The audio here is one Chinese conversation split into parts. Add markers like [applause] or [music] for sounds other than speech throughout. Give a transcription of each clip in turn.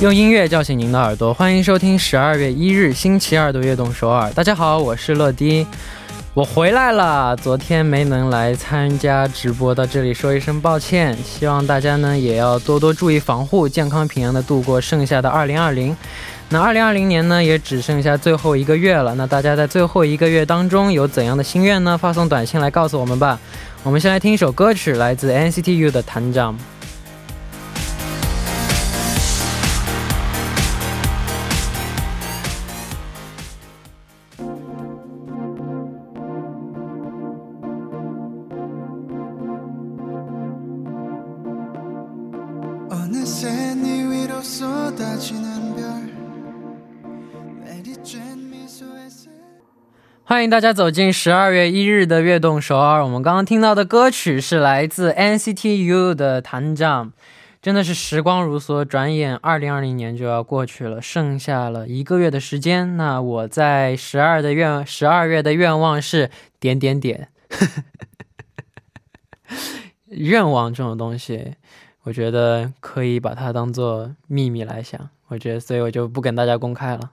用音乐叫醒您的耳朵，欢迎收听十二月一日星期二的悦动首尔。大家好，我是乐迪，我回来了。昨天没能来参加直播，到这里说一声抱歉。希望大家呢也要多多注意防护，健康平安的度过剩下的二零二零。那二零二零年呢也只剩下最后一个月了。那大家在最后一个月当中有怎样的心愿呢？发送短信来告诉我们吧。我们先来听一首歌曲，来自 NCT U 的《团长》。欢迎大家走进十二月一日的悦动首尔。我们刚刚听到的歌曲是来自 NCT U 的《团长》，真的是时光如梭，转眼二零二零年就要过去了，剩下了一个月的时间。那我在十二的愿十二月的愿望是点点点。[laughs] 愿望这种东西，我觉得可以把它当做秘密来想。我觉得，所以我就不跟大家公开了。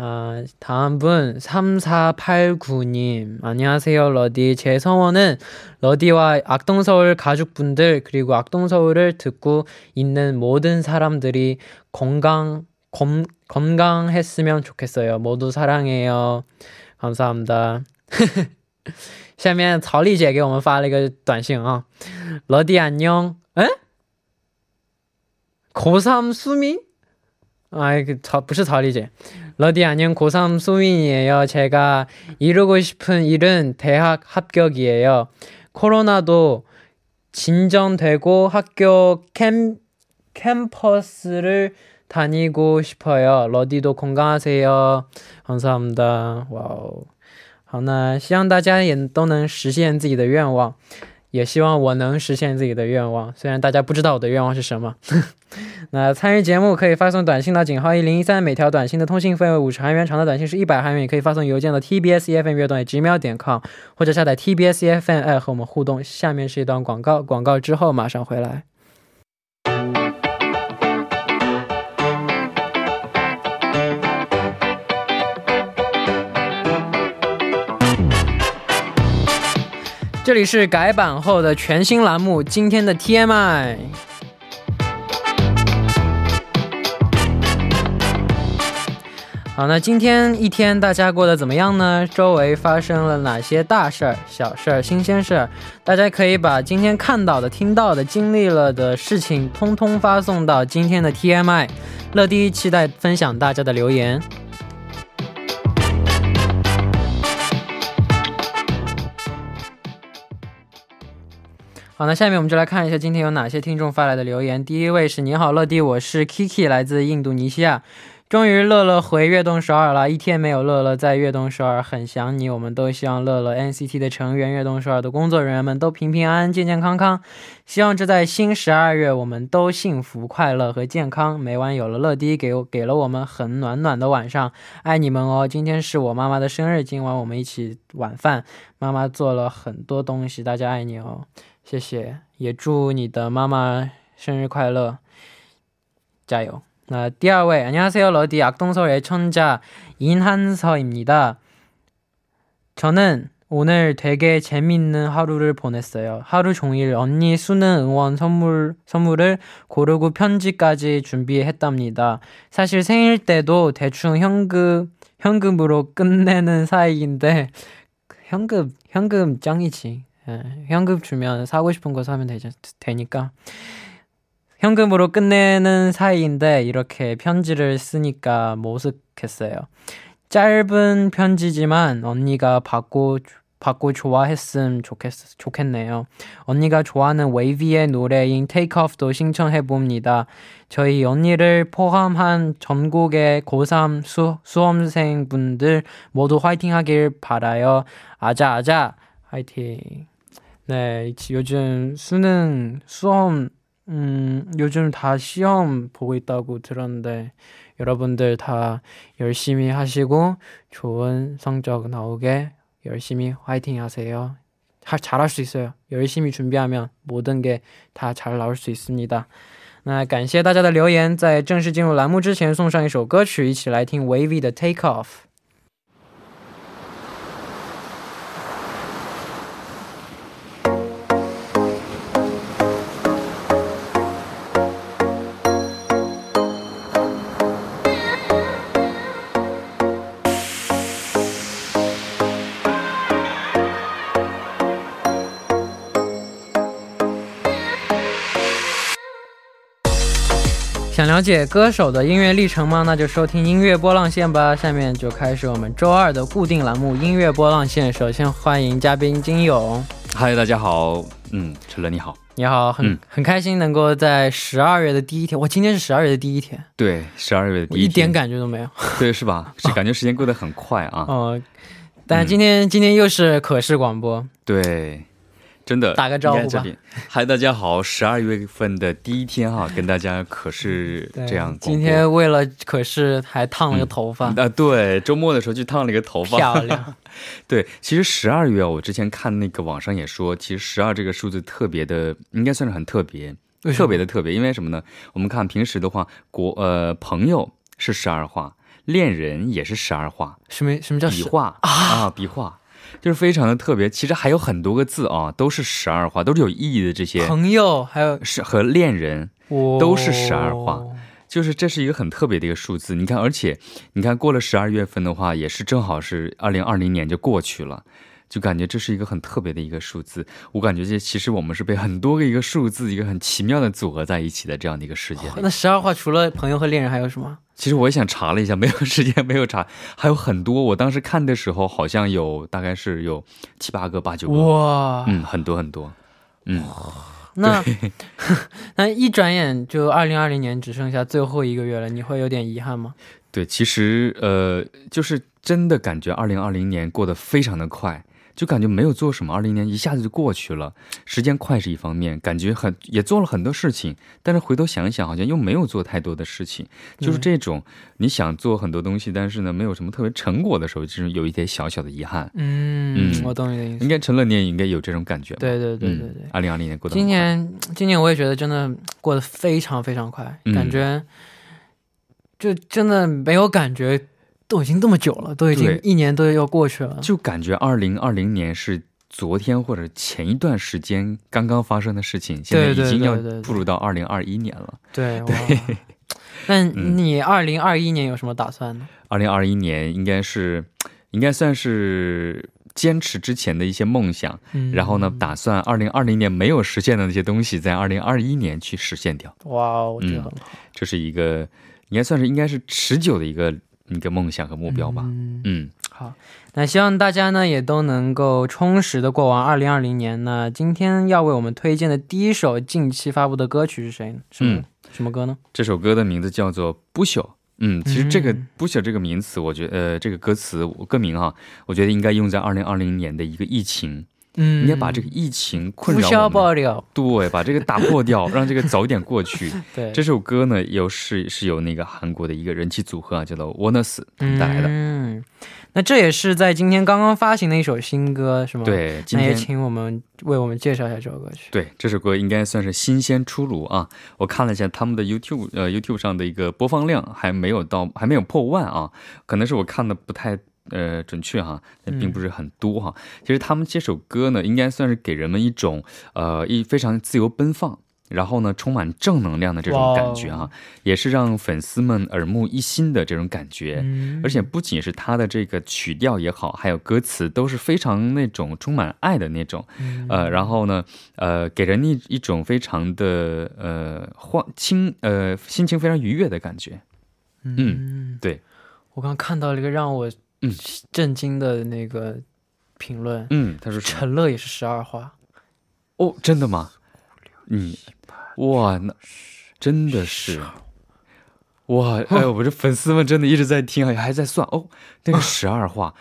아, 다음 분 3489님 안녕하세요 러디 제 소원은 러디와 악동서울 가족분들 그리고 악동서울을 듣고 있는 모든 사람들이 건강 검, 건강했으면 좋겠어요 모두 사랑해요 감사합니다 [laughs] 下面曹丽姐给我们发了一个短信啊러디 안녕 에? 고3 수미? 아, 그, 저, 不是曹丽姐 러디 안녕 고3 소민이에요. 제가 이루고 싶은 일은 대학 합격이에요. 코로나도 진전되고 학교 캠, 캠퍼스를 다니고 싶어요. 러디도 건강하세요. 감사합니다. 와우. 好，那希望大家也都能实现自己的愿望。 也希望我能实现自己的愿望，虽然大家不知道我的愿望是什么。[laughs] 那参与节目可以发送短信到井号一零一三，每条短信的通信费为五十韩元，长的短信是一百韩元。也可以发送邮件到 tbsfm 乐段 gmail 点 com，或者下载 TBS FM 2和我们互动。下面是一段广告，广告之后马上回来。这里是改版后的全新栏目，今天的 TMI。好，那今天一天大家过得怎么样呢？周围发生了哪些大事儿、小事儿、新鲜事儿？大家可以把今天看到的、听到的、经历了的事情，通通发送到今天的 TMI。乐迪期待分享大家的留言。好，那下面我们就来看一下今天有哪些听众发来的留言。第一位是你好乐迪，我是 Kiki，来自印度尼西亚。终于乐乐回悦动首尔了，一天没有乐乐在悦动首尔，很想你。我们都希望乐乐 NCT 的成员、悦动首尔的工作人员们都平平安安、健健康康。希望这在新十二月，我们都幸福、快乐和健康。每晚有了乐迪，给给了我们很暖暖的晚上，爱你们哦！今天是我妈妈的生日，今晚我们一起晚饭，妈妈做了很多东西，大家爱你哦。谢谢，也祝你的妈妈生日快乐，加油！那第二位，안녕하세요러디악동서애청자인한서입니다 저는오늘되게재밌는하루를보냈어요하루종일언니수능응원선물선물을고르고편지까지준비했답니다사실생일때도대충현금현금으로끝내는사이인데현금현금짱이지 예, 현금 주면 사고 싶은 거 사면 되죠, 되니까. 현금으로 끝내는 사이인데 이렇게 편지를 쓰니까 모습했어요. 짧은 편지지만 언니가 받고 받고 좋아했음 좋겠, 좋겠네요. 언니가 좋아하는 웨이비의 노래인 Off도 신청해봅니다. 저희 언니를 포함한 전국의 고3 수, 수험생분들 모두 화이팅 하길 바라요. 아자, 아자, 화이팅. 네, 요즘 수능, 수험, 음, 요즘 다 시험 보고 있다고 들었는데, 여러분들 다 열심히 하시고 좋은 성적 나오게 열심히 화이팅 하세요. 잘할 수 있어요. 열심히 준비하면 모든 게 다 잘 나올 수 있습니다. 那感谢大家的留言，在正式进入栏目之前，送上一首歌曲，一起来听 Wavy 的 Take Off。 想了解歌手的音乐历程吗？那就收听音乐波浪线吧。下面就开始我们周二的固定栏目——音乐波浪线。首先欢迎嘉宾金勇。嗨，大家好。嗯，陈乐你好。你好，很很开心能够在十二月的第一天。我今天是十二月的第一天。对，十二月的第一天，一点感觉都没有。对，是吧？[laughs] 是感觉时间过得很快啊。哦，但今天今天又是可视广播。对。真的打个招呼吧，嗨，大家好，十二月份的第一天哈，跟大家可是这样。今天为了可是还烫了个头发啊，对，周末的时候去烫了一个头发，漂亮。[laughs] 对，其实十二月我之前看那个网上也说，其实十二这个数字特别的，应该算是很特别，特别的特别，因为什么呢？我们看平时的话，国呃朋友是十二画，恋人也是十二画，什么什么叫笔画啊？笔画。就是非常的特别，其实还有很多个字啊，都是十二画，都是有意义的。这些朋友还有是和恋人，都是十二画，就是这是一个很特别的一个数字。你看，而且你看过了十二月份的话，也是正好是二零二零年就过去了。就感觉这是一个很特别的一个数字，我感觉这其实我们是被很多个一个数字一个很奇妙的组合在一起的这样的一个世界。那十二画除了朋友和恋人还有什么？其实我也想查了一下，没有 [laughs] 时间没有查，还有很多。我当时看的时候好像有大概是有七八个八九个哇，嗯，很多很多，嗯。[laughs] [laughs] 那那一转眼就二零二零年只剩下最后一个月了，你会有点遗憾吗？对，其实呃，就是真的感觉二零二零年过得非常的快。就感觉没有做什么，二零年一下子就过去了。时间快是一方面，感觉很也做了很多事情，但是回头想一想，好像又没有做太多的事情。就是这种你想做很多东西，但是呢，没有什么特别成果的时候，就是有一点小小的遗憾。嗯，我懂你的意思。应该成了你也应该有这种感觉。对对对对对。二零二零年过得今年今年我也觉得真的过得非常非常快，感觉就真的没有感觉。都已经这么久了，都已经一年都要过去了，就感觉二零二零年是昨天或者前一段时间刚刚发生的事情，现在已经要步入到二零二一年了。对对，[laughs] 那你二零二一年有什么打算呢？二零二一年应该是应该算是坚持之前的一些梦想，然后呢，打算二零二零年没有实现的那些东西，在二零二一年去实现掉。哇，我觉得很好，这是一个应该算是应该是持久的一个。一个梦想和目标吧。嗯，好，那希望大家呢也都能够充实的过完二零二零年。那今天要为我们推荐的第一首近期发布的歌曲是谁呢？嗯，什么歌呢？这首歌的名字叫做《不朽》。嗯，其实这个“不朽”这个名词，我觉呃，这个歌词歌名哈，我觉得应该用在二零二零年的一个疫情。嗯，应该把这个疫情困扰我们，对，把这个打破掉，让这个早一点过去。[laughs] 对，这首歌呢，又是是由那个韩国的一个人气组合啊，叫做 Onus 带来的。嗯，那这也是在今天刚刚发行的一首新歌，是吗？对，那也请我们为我们介绍一下这首歌曲。对，这首歌应该算是新鲜出炉啊！我看了一下他们的 YouTube，呃，YouTube 上的一个播放量还没有到，还没有破万啊，可能是我看的不太。呃，准确哈，但并不是很多哈。其实他们这首歌呢，应该算是给人们一种呃一非常自由奔放，然后呢充满正能量的这种感觉哈，也是让粉丝们耳目一新的这种感觉。而且不仅是他的这个曲调也好，还有歌词都是非常那种充满爱的那种，呃，然后呢，呃，给人一一种非常的呃欢轻呃心情非常愉悦的感觉。嗯，对，我刚看到了一个让我。震惊的那个评论，嗯，他说陈乐也是十二画，哦，真的吗？嗯，哇，那真的是。哇，哎呦，我这粉丝们真的一直在听，还还在算哦，那个十二画，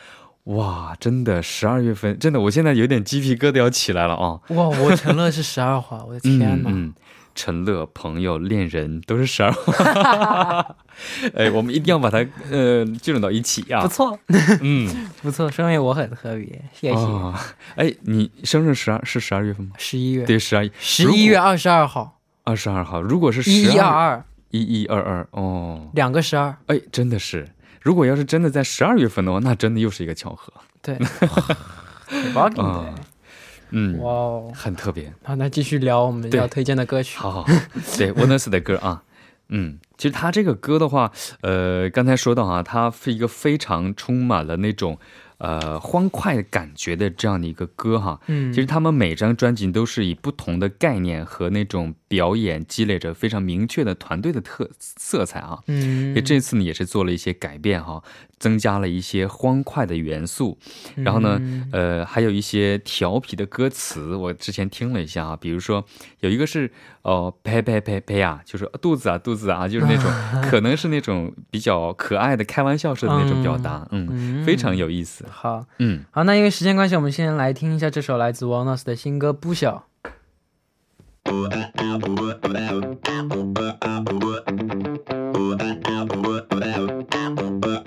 哇，真的十二月份，真的，我现在有点鸡皮疙瘩要起来了啊！哇，我陈乐是十二画，我的天哪！嗯嗯，陈乐、朋友、恋人都是十二画，[laughs] 哎，我们一定要把它呃聚拢到一起啊、不错，嗯，[laughs] 不错，生日我很特别，谢谢。哦，哎，你生日十二是十二月份吗？十一月，对，十二十一月二十二号，二十二号。如果是十一二二，一一二二哦，两个十二，哎，真的是，如果要是真的在十二月份的话，那真的又是一个巧合。对，不要紧啊的。嗯，哇哦，很特别。好，那继续聊我们对要推荐的歌曲。好好，[laughs] 对 w o n e s 的歌啊，嗯，其实他这个歌的话，呃，刚才说到啊，它是一个非常充满了那种呃欢快感觉的这样的一个歌哈。嗯，其实他们每张专辑都是以不同的概念和那种表演积累着非常明确的团队的特色彩啊。嗯，也这次呢也是做了一些改变哈，增加了一些欢快的元素，然后呢，嗯。呃，还有一些调皮的歌词，我之前听了一下啊，比如说有一个是哦呸呸呸呸啊，就是肚子啊肚子啊，就是那种 [laughs] 可能是那种比较可爱的开玩笑式的那种表达，[laughs] 嗯，嗯非常有意思，好。嗯，好，那因为时间关系，我们先来听一下这首来自 Walnuts 的新歌《不小》。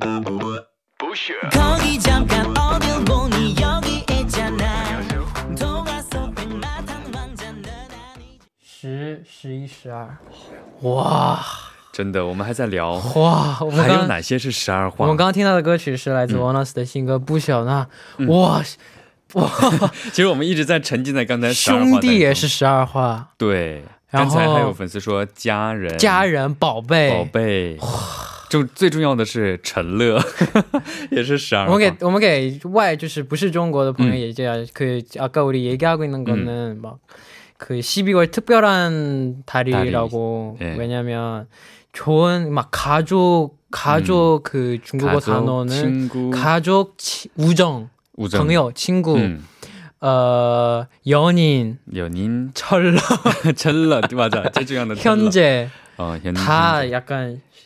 [laughs] 十、十一、十二，哇真的，我们还在聊。哇！我们还有哪些是十二我们，刚刚听到的歌曲是来自 Walnuts 的新歌《不小》，那哇哇。[laughs] 其实我们一直在沉浸在刚才兄弟也是十二画，对，刚才还有粉丝说家人。家人、宝贝、宝贝， 重最重要的是陈乐，也是十二。我们给我们给外就是不是中国的朋友嗯也这样，그 [laughs] 아까 우리 얘기하고 있는 거는 막 그 12월 특별한 달이라고 예. 왜냐면 좋은 막 가족 가족 그 중국어 단어는 친구, 가족 치, 우정 우정, 朋友 친구 음, 어 연인 연인, 철러 [laughs] 철러 맞아. 제일 중요한 건 [laughs] 철러. 현재 어, 현, 다 현재. 약간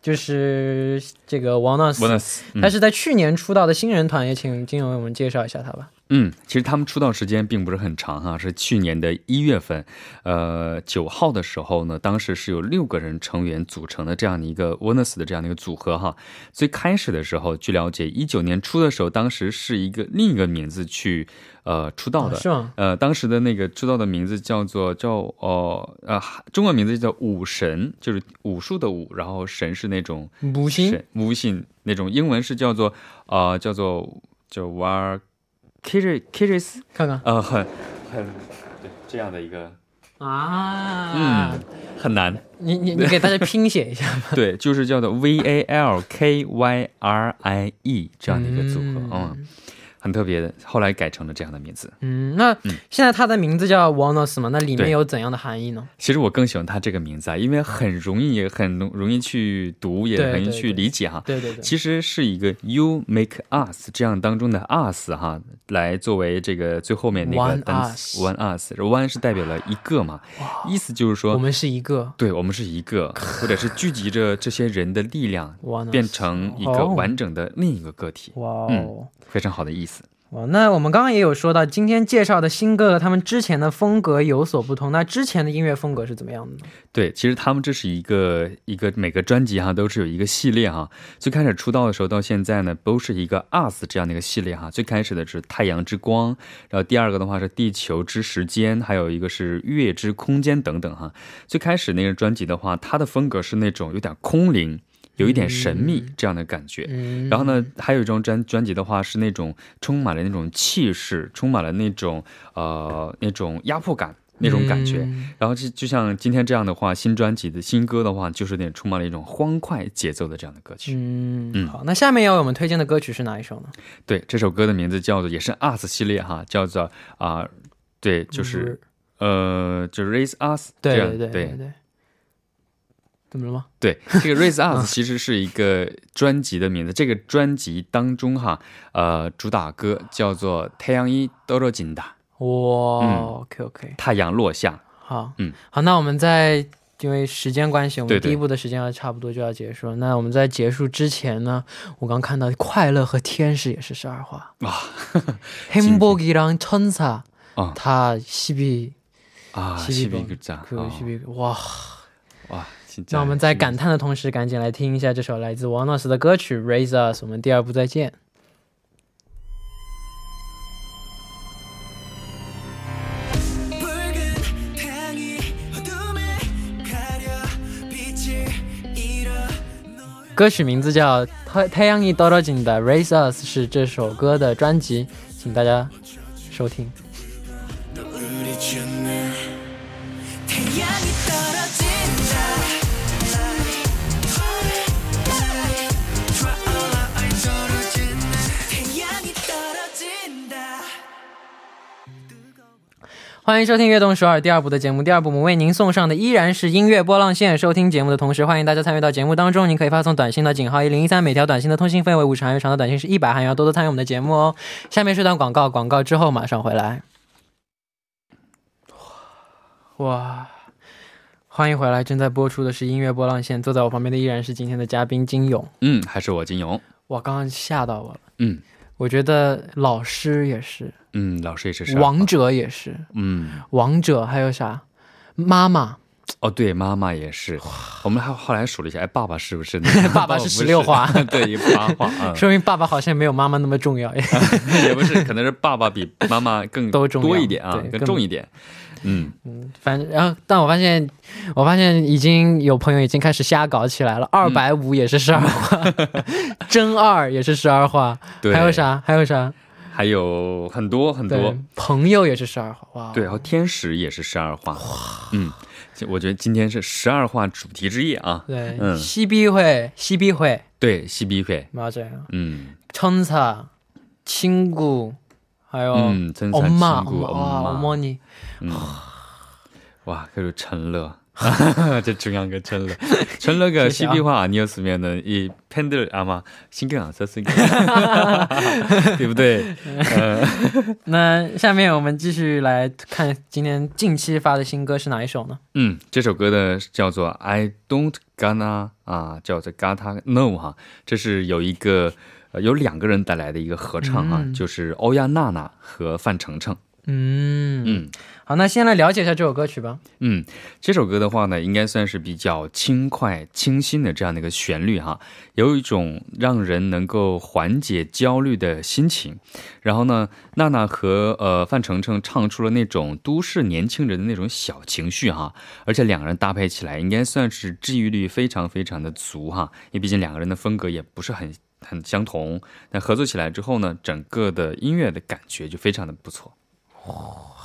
就是这个 Walnuts，bonus，嗯他是在去年出道的新人团，也请金勇为我们介绍一下他吧。嗯，其实他们出道时间并不是很长哈，是去年的一月份，呃，九号的时候呢，当时是有六个人成员组成的这样的一个 Onus 的这样的一个组合哈。最开始的时候，据了解，一九年初的时候，当时是一个另一个名字去呃出道的，哦是吗？呃，当时的那个出道的名字叫做叫呃呃，中文名字叫武神，就是武术的武，然后神是那种母星神无性那种，英文是叫做呃叫做叫 war kiris kiris，看看。呃很很对这样的一个。啊，嗯很难，你你你给大家拼写一下。吧。[laughs] 对，就是叫做 V A L K Y R I E 这样的一个组合，嗯，很特别的，后来改成了这样的名字。嗯，那现在它的名字叫 Walnuts 嘛？那里面有怎样的含义呢？其实我更喜欢它这个名字啊，因为很容易，也很容容易去读，也很容易去理解哈。对对对，其实是一个 you make us 这样当中的 us 哈，来作为这个最后面那个单词 one us，one 是代表了一个嘛，意思就是说，我们是一个对我们是一个，或者是聚集着这些人的力量，变成一个哦完整的另一个个体，哇哦。嗯非常好的意思。哦，那我们刚刚也有说到，今天介绍的新歌和他们之前的风格有所不同。那之前的音乐风格是怎么样的呢？对，其实他们这是一个一个每个专辑哈都是有一个系列哈。最开始出道的时候到现在呢，都是一个 us 这样的一个系列哈。最开始的是太阳之光，然后第二个的话是地球之时间，还有一个是月之空间等等哈。最开始那个专辑的话，它的风格是那种有点空灵。有一点神秘这样的感觉。嗯，然后呢，还有一张专专辑的话是那种充满了那种气势，充满了那种呃那种压迫感那种感觉。嗯然后就就像今天这样的话，新专辑的新歌的话，就是有点充满了一种欢快节奏的这样的歌曲。嗯，嗯好，那下面要为我们推荐的歌曲是哪一首呢？对，这首歌的名字叫做也是 US 系列哈，叫做啊、对，就是、呃，就是 Raise Us 对对对对对，怎么了吗？对，这个 Raise Us 其实是一个专辑的名字。这个专辑当中哈，呃，主打歌叫做《太阳一떨어진다》，哇、嗯 o k OK，太阳落下。好，嗯，好，那我们在因为时间关系，我对对们第一部的时间要差不多就要结束了。那我们在结束之前呢，我刚看到快乐和天使也是十二画啊행복이랑천사 啊它12啊， 12 12번 글자 그 어. 12哇。哇，진짜 那我们在感叹的同时，赶紧来听一下这首来自王老师的歌曲《Raise Us》。我们第二部再见。 붉은 태양이 어둠에 가려 빛을 잃어 歌曲名字叫《太太阳一떨어진다》，Raise Us 是这首歌的专辑，请大家收听。 欢迎收听《悦动首尔》第二部的节目。第二部我们为您送上的依然是音乐波浪线。收听节目的同时，欢迎大家参与到节目当中。您可以发送短信到井号一零一三，每条短信的通信费为五十韩元，长的短信是一百韩元。要多多参与我们的节目哦。下面是段广告，广告之后马上回来。哇，欢迎回来！正在播出的是音乐波浪线，坐在我旁边的依然是今天的嘉宾金勇。嗯，还是我金勇。哇，刚刚吓到我了。嗯我觉得老师也是，嗯，老师也是12王者也是，嗯王者还有啥？妈妈，哦，对，妈妈也是。我们还后来数了一下，哎，爸爸是不是？[laughs] 爸爸是 [laughs] 不16画对，八画啊，[laughs] 说明爸爸好像没有妈妈那么重要。也不是，可能是爸爸比妈妈更都重多一点啊对，更更重一点。嗯嗯，反正，然后，但我发现，我发现已经有朋友已经开始瞎搞起来了。二百五也是十二画，真二也是十二画，对，还有？啥？还有啥？还有很多很多对，，朋友也是十二画，哇！对，然后天使也是十二画。嗯，就我觉得今天是十二画主题之夜啊。对，嗯西逼会，西逼会，对，西逼会。 맞아요。 嗯 천사、친구，还有嗯，真엄亲 마， 姑 엄마，哇， 엄마 어머니， 嗯，哇，그리고陈乐， 这중요한게陈乐，陈乐가 谢谢啊 12화 아니었으면은 이 팬들 아마 신경 안 썼을 거예요. [laughs] 对不对？呃，那下面我们继续来看今天近期发的新歌是哪一首呢？嗯，这首歌的叫做 I Don't Gonna 啊，叫做 Gotta Know 哈，这是有一个呃有两个人带来的一个合唱啊，嗯就是欧阳娜娜和范丞丞。嗯嗯 好，那先来了解一下这首歌曲吧。嗯，这首歌的话呢，应该算是比较轻快、清新的这样的一个旋律哈，有一种让人能够缓解焦虑的心情。然后呢，娜娜和呃范丞丞唱出了那种都市年轻人的那种小情绪哈，而且两个人搭配起来，应该算是治愈力非常非常的足哈，因为毕竟两个人的风格也不是很很相同，那合作起来之后呢，整个的音乐的感觉就非常的不错。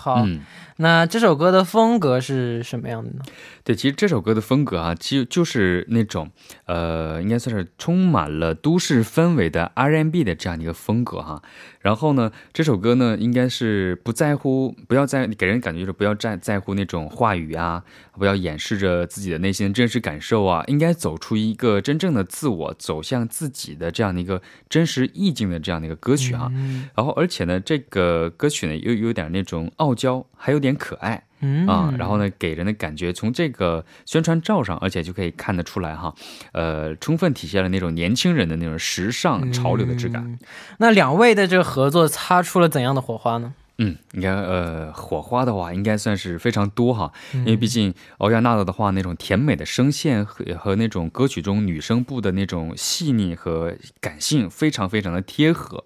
好，嗯。那这首歌的风格是什么样的呢？对，其实这首歌的风格啊，其实就是那种，呃，应该算是充满了都市氛围的 R&B 的这样的一个风格哈。然后呢，这首歌呢，应该是不在乎，不要在给人感觉就是不要在在乎那种话语啊，不要掩饰着自己的内心真实感受啊，应该走出一个真正的自我，走向自己的这样的一个真实意境的这样的一个歌曲哈。嗯然后，而且呢，这个歌曲呢，又有点那种傲娇，还有点可爱。嗯啊，然后呢，给人的感觉从这个宣传照上，而且就可以看得出来哈，呃，充分体现了那种年轻人的那种时尚潮流的质感。嗯那两位的这个合作擦出了怎样的火花呢？嗯，应该呃，火花的话应该算是非常多哈，因为毕竟欧阳娜娜的话，那种甜美的声线和和那种歌曲中女生部的那种细腻和感性，非常非常的贴合。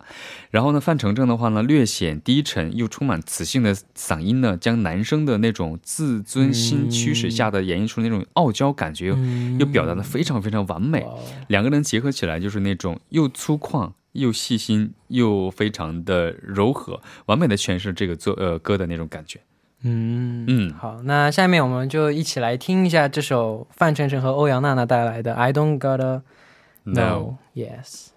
然后呢，范丞丞的话呢，略显低沉又充满磁性的嗓音呢，将男生的那种自尊心驱使下的演绎出那种傲娇感觉，又表达的非常非常完美。两个人结合起来就是那种又粗犷又细心又非常的柔和，完美的诠释这个作呃歌的那种感觉。嗯嗯好，那下面我们就一起来听一下这首范丞丞和欧阳娜娜带来的《I Don't Gotta Know》。Yes。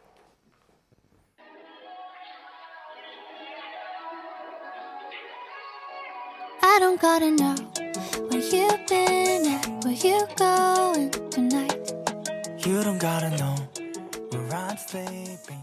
I don't gotta know where you've been at, where you going tonight. You don't gotta know where I'm sleeping.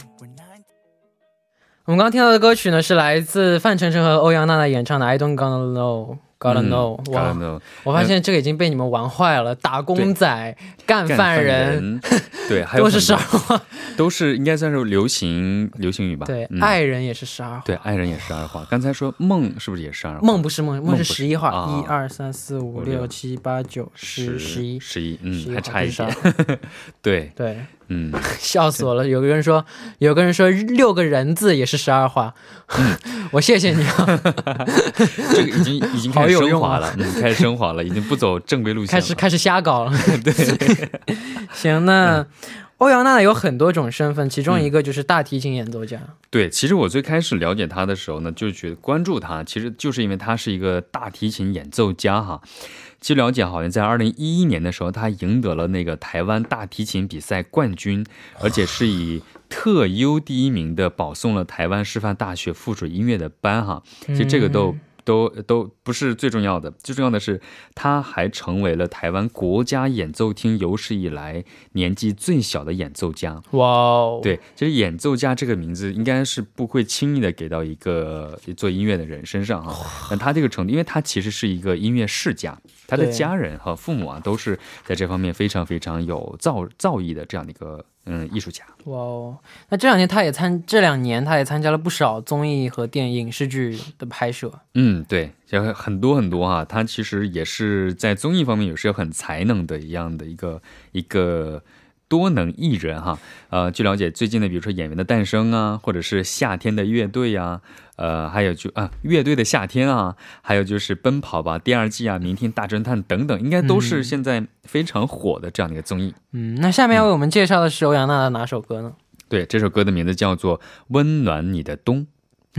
我们刚刚听到的歌曲呢，是来自范丞丞和欧阳娜娜演唱的《I Don't Gotta Know》。Gotta 嗯 know，、我发现这个已经被你们玩坏了，打工仔、干干饭人。人，[laughs] 对，还有都是十二话，都是应该算是流行流行语吧？对，嗯。爱人也是十二话，对，爱人也是十二话。刚才说梦是不是也是十二话？梦不是梦，梦是。十一话，啊。一二三四五五六。六七八九十十一，十一，嗯，还差一话点不。是 [laughs] 对，对，嗯，[laughs] 笑死我了。有个人说，有个人说六个人字也是十二画，[laughs] 我谢谢你啊，[laughs] 这个已经已经开始升华了，嗯，开始升华了，已经不走正规路线了。开始开始瞎搞了。对，行，那欧阳娜娜有很多种身份，其中一个就是大提琴演奏家。对，其实我最开始了解她的时候呢，就觉得关注她，其实就是因为她是一个大提琴演奏家哈。据了解，好像在二零一一年的时候，他赢得了那个台湾大提琴比赛冠军，而且是以特优第一名的保送了台湾师范大学附属音乐的班哈。其实这个都。都都不是最重要的，最重要的是，他还成为了台湾国家演奏厅有史以来年纪最小的演奏家。哇哦，，对，其实演奏家这个名字应该是不会轻易的给到一个做音乐的人身上哈。那他这个程度，因为他其实是一个音乐世家，他的家人和父母啊都是在这方面非常非常有造造诣的这样的一个嗯艺术家。哇哦，那这两年他也参，这两年他也参加了不少综艺和电影视剧的拍摄。嗯，对，就很多很多哈、他其实也是在综艺方面也是有很才能的一样的一个一个多能艺人哈。呃，据了解，最近的比如说《演员的诞生》啊，或者是《夏天的乐队》呀，呃，还有就啊《乐队的夏天》啊，还有就是《奔跑吧》第二季啊，《明天大侦探》等等，应该都是现在非常火的这样的一个综艺。嗯，那下面要为我们介绍的是欧阳娜娜的哪首歌呢？对，这首歌的名字叫做《温暖你的冬》，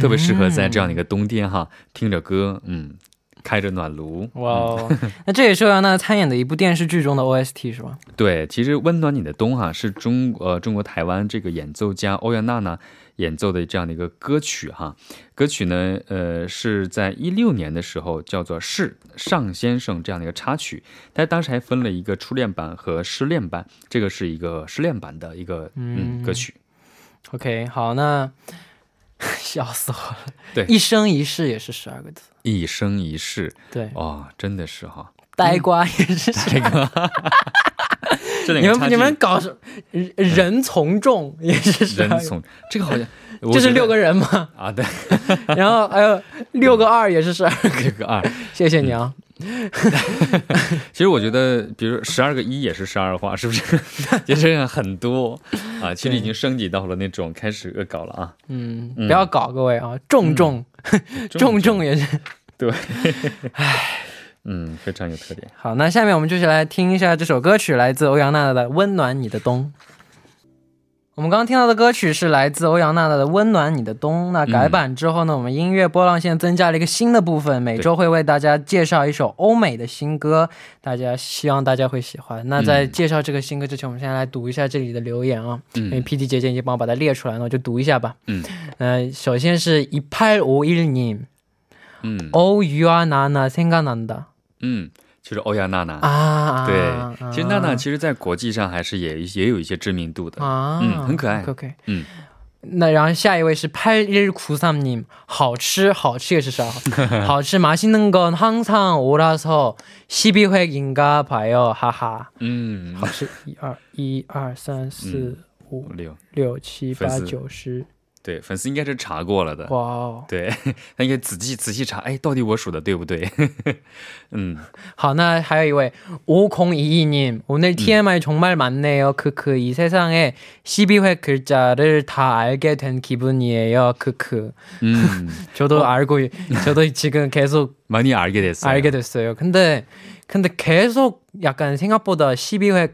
特别适合在这样的一个冬天哈，听着歌，嗯，开着暖炉。哇哦，[laughs] 那这也是欧阳娜娜参演的一部电视剧中的 OST 是吧？对，其实《温暖你的冬》哈是中呃中国台湾这个演奏家欧阳娜娜演奏的这样的一个歌曲哈。歌曲呢，呃是在一六年的时候叫做《是尚先生》这样的一个插曲，但当时还分了一个初恋版和失恋版，这个是一个失恋版的一个嗯嗯歌曲。OK，好，那 [laughs] 笑死我了。对一生一世也是十二个字。一生一世对，哦，真的是哈，呆瓜也是十二个 [laughs] 这两个你们你们搞什人人从众也是十二个，人从这个好像 [laughs] 这是六个人吗？啊，对，然后还有六个二也是十二个，个二。谢谢你啊。[laughs] 其实我觉得，比如十二个一也是十二画，是不是？[laughs] 也是很多啊。其实已经升级到了那种开始恶搞了啊。嗯，嗯不要搞各位啊，重重 [laughs] 重重也是。对，嗯，非常有特点。好，那下面我们就来听一下这首歌曲，来自欧阳娜娜的《温暖你的冬》。我们刚刚听到的歌曲是来自欧阳娜娜的《温暖你的冬》。那改版之后呢，我们音乐波浪线增加了一个新的部分，每周会为大家介绍一首欧美的新歌，大家希望大家会喜欢。那在介绍这个新歌之前，我们先来读一下这里的留言啊，因为嗯 P D 姐姐已经帮我把它列出来了，我就读一下吧。嗯呃，首先是一八五一님， 嗯 오 유아나나 생각난다 嗯， 就是欧阳娜娜。啊，对，其实娜娜其实在国际上还是也也有一些知名度的。啊，嗯很可爱 OK，, OK 嗯，那然后下一位是8 1 9 3님，好吃，好吃也是啥？[laughs] 好吃，맛있는건항상오라서12회인가봐요，哈哈。嗯，好吃，一二一二三四五六，六七八粉丝九十 对，粉丝应该是查过了的。哇哦，对他应该仔细仔细查，哎，到底我数的对不对？嗯，好，那还有一位 [laughs] [laughs] 5022님 오늘 TMI 정말 많네요. 크크 이 세상에 12회 글자를 다 알게 된 기분이에요. 크크. 음, [laughs] 저도 알고 저도 지금 계속 많이 알게 됐어요. 알게 됐어요. 근데 근데 계속 약간 생각보다 12회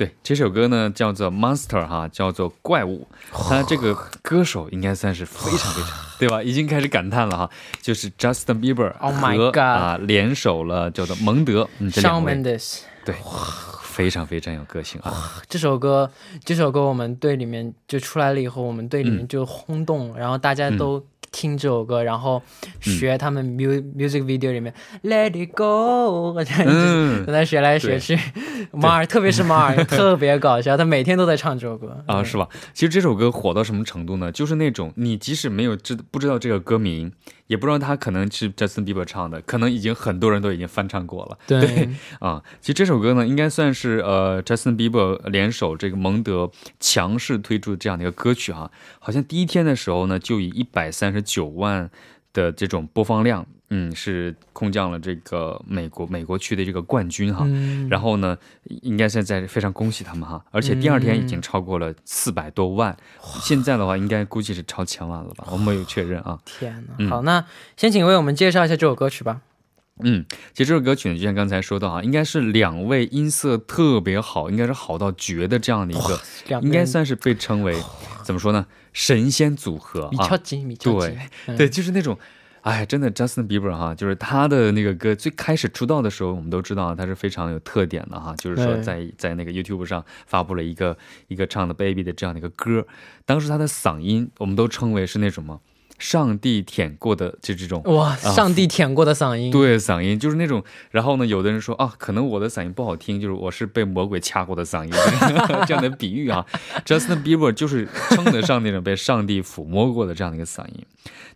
对，这首歌呢叫做 Monster 哈，叫做怪物。他这个歌手应该算是非常非常，对吧？已经开始感叹了哈，就是 Justin Bieber Oh my 和 God 啊联手了，叫做蒙德，嗯，这 s h a 两 w 位 Mendes 对，非常非常有个性啊。这首歌，这首歌我们队里面就出来了以后，我们队里面嗯就轰动，然后大家都听这首歌，然后学他们 mu music video 里面 Let it go，[laughs] 这样嗯跟他学来学去。马尔，特别是马尔，[laughs] 特别搞笑，他每天都在唱这首歌啊，是吧？其实这首歌火到什么程度呢？就是那种你即使没有知不知道这个歌名，也不知道他可能是 Justin Bieber 唱的，可能已经很多人都已经翻唱过了。对，[laughs] 啊，其实这首歌呢，应该算是呃 Justin Bieber 联手这个蒙德强势推出的这样的一个歌曲哈、好像第一天的时候呢，就以一百三十九万的这种播放量，嗯，是空降了这个美国美国区的这个冠军哈。嗯，然后呢，应该现在非常恭喜他们哈，而且第二天已经超过了四百多万，现在的话应该估计是超千万了吧？我们没有确认啊。天哪！嗯好，那先请为我们介绍一下这首歌曲吧。嗯，其实这首歌曲呢，就像刚才说到哈，应该是两位音色特别好，应该是好到绝的这样的一个，应该算是被称为怎么说呢，神仙组合啊。米乔吉，米乔吉，嗯。对，就是那种，哎，真的，Justin Bieber 哈，就是他的那个歌最开始出道的时候，我们都知道他是非常有特点的哈，就是说在在那个 YouTube 上发布了一个一个唱的 Baby 的这样的一个歌，当时他的嗓音我们都称为是那什么，上帝舔过的就这种。哇，上帝舔过的嗓音，对，嗓音就是那种，然后呢，有的人说啊，可能我的嗓音不好听，就是我是被魔鬼掐过的嗓音，[laughs] 这样的比喻啊。Justin Bieber 就是称得上那种被上帝抚摸过的这样的一个嗓音。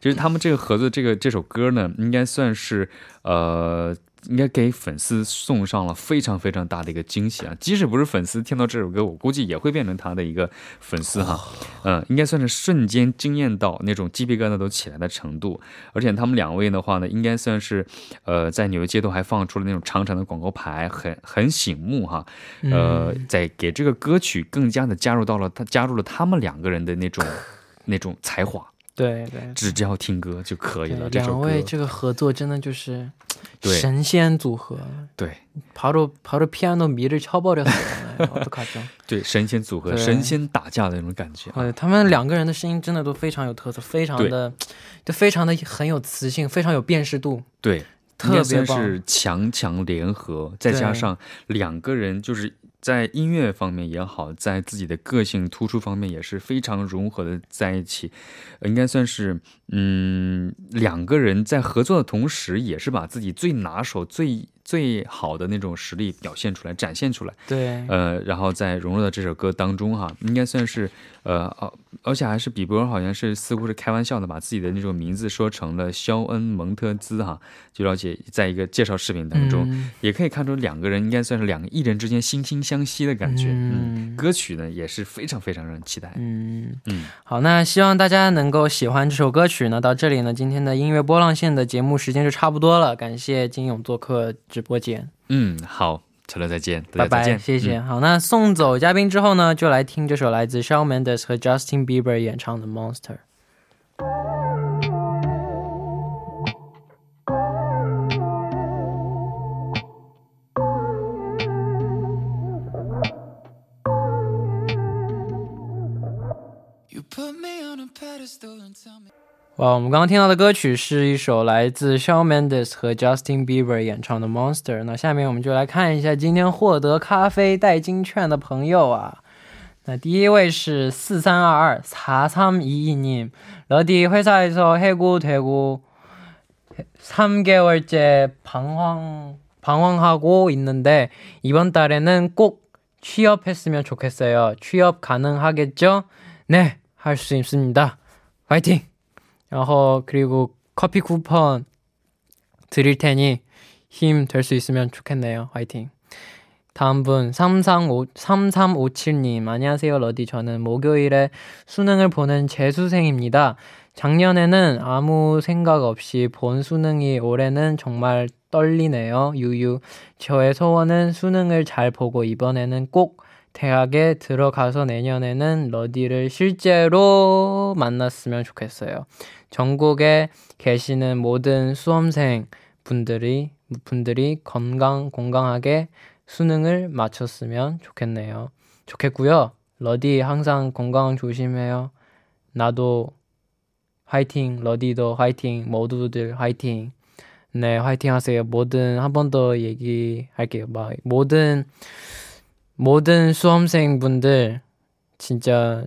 就是他们这个盒子这个这首歌呢，应该算是呃，应该给粉丝送上了非常非常大的一个惊喜啊！即使不是粉丝听到这首歌，我估计也会变成他的一个粉丝哈。嗯，应该算是瞬间惊艳到那种鸡皮疙瘩都起来的程度。而且他们两位的话呢，应该算是呃，在纽约街头还放出了那种长长的广告牌，很很醒目哈。呃，在给这个歌曲更加的加入到了他加入了他们两个人的那种那种才华。对对只要听歌就可以了。对，这首歌两位这个合作真的就是[sniffs] 对神仙组合，对 바로바로 피아노 미를 쳐버렸어요. 네, 어떡하죠? [laughs] 对神仙组合、对神仙打架的那种感觉啊。呃，他们两个人的声音真的都非常有特色，非常的，就非常的很有磁性，非常有辨识度。对，特应该别棒算是强强联合，再加对上两个人就是。 在音乐方面也好，在自己的个性突出方面也是非常融合的在一起，呃应该算是嗯两个人在合作的同时，也是把自己最拿手、最最好的那种实力表现出来、展现出来。对，呃，然后再融入到这首歌当中哈，应该算是呃，而而且还是比伯好像是似乎是开玩笑的，把自己的那种名字说成了肖恩蒙特兹哈。据了解，在一个介绍视频当中，嗯也可以看出两个人应该算是两个艺人之间惺惺相惜的感觉。嗯，嗯歌曲呢也是非常非常让人期待。嗯，嗯，好，那希望大家能够喜欢这首歌曲呢。到这里呢，今天的音乐波浪线的节目时间就差不多了。感谢金勇做客直播间，嗯，好，车乐再见，拜拜，谢谢。嗯好，那送走嘉宾之后呢，就来听这首来自 Shawn Mendes 和 Justin Bieber 演唱的《Monster》。哇，我们刚刚听到的歌曲是一首来自 Shawn Mendes 和 Justin Bieber 演唱的《Monster》。那下面我们就来看一下今天获得咖啡代金券的朋友啊。那第一位是四三二二사삼이이님 러디 회사에서 해고 되고 3개월째 방황 방황하고 있는데 이번 달에는 꼭 취업했으면 좋겠어요. 취업 가능하겠죠? 네, 할 수 있습니다. 화이팅! 然后 그리고 커피 쿠폰 드릴 테니 힘 될 수 있으면 좋겠네요. 화이팅! 다음 분 335, 3357님 안녕하세요 러디 저는 목요일에 수능을 보는 재수생입니다. 작년에는 아무 생각 없이 본 수능이 올해는 정말 떨리네요. 유유. 저의 소원은 수능을 잘 보고 이번에는 꼭 대학에 들어가서 내년에는 러디를 실제로 만났으면 좋겠어요. 전국에 계시는 모든 수험생 분들이 분들이 건강 건강하게 수능을 마쳤으면 좋겠네요. 좋겠고요. 러디 항상 건강 조심해요. 나도 화이팅, 러디도 화이팅, 모두들 화이팅. 네, 화이팅 하세요. 모든 한 번 더 얘기할게요. 막 모든 모든 수험생분들 진짜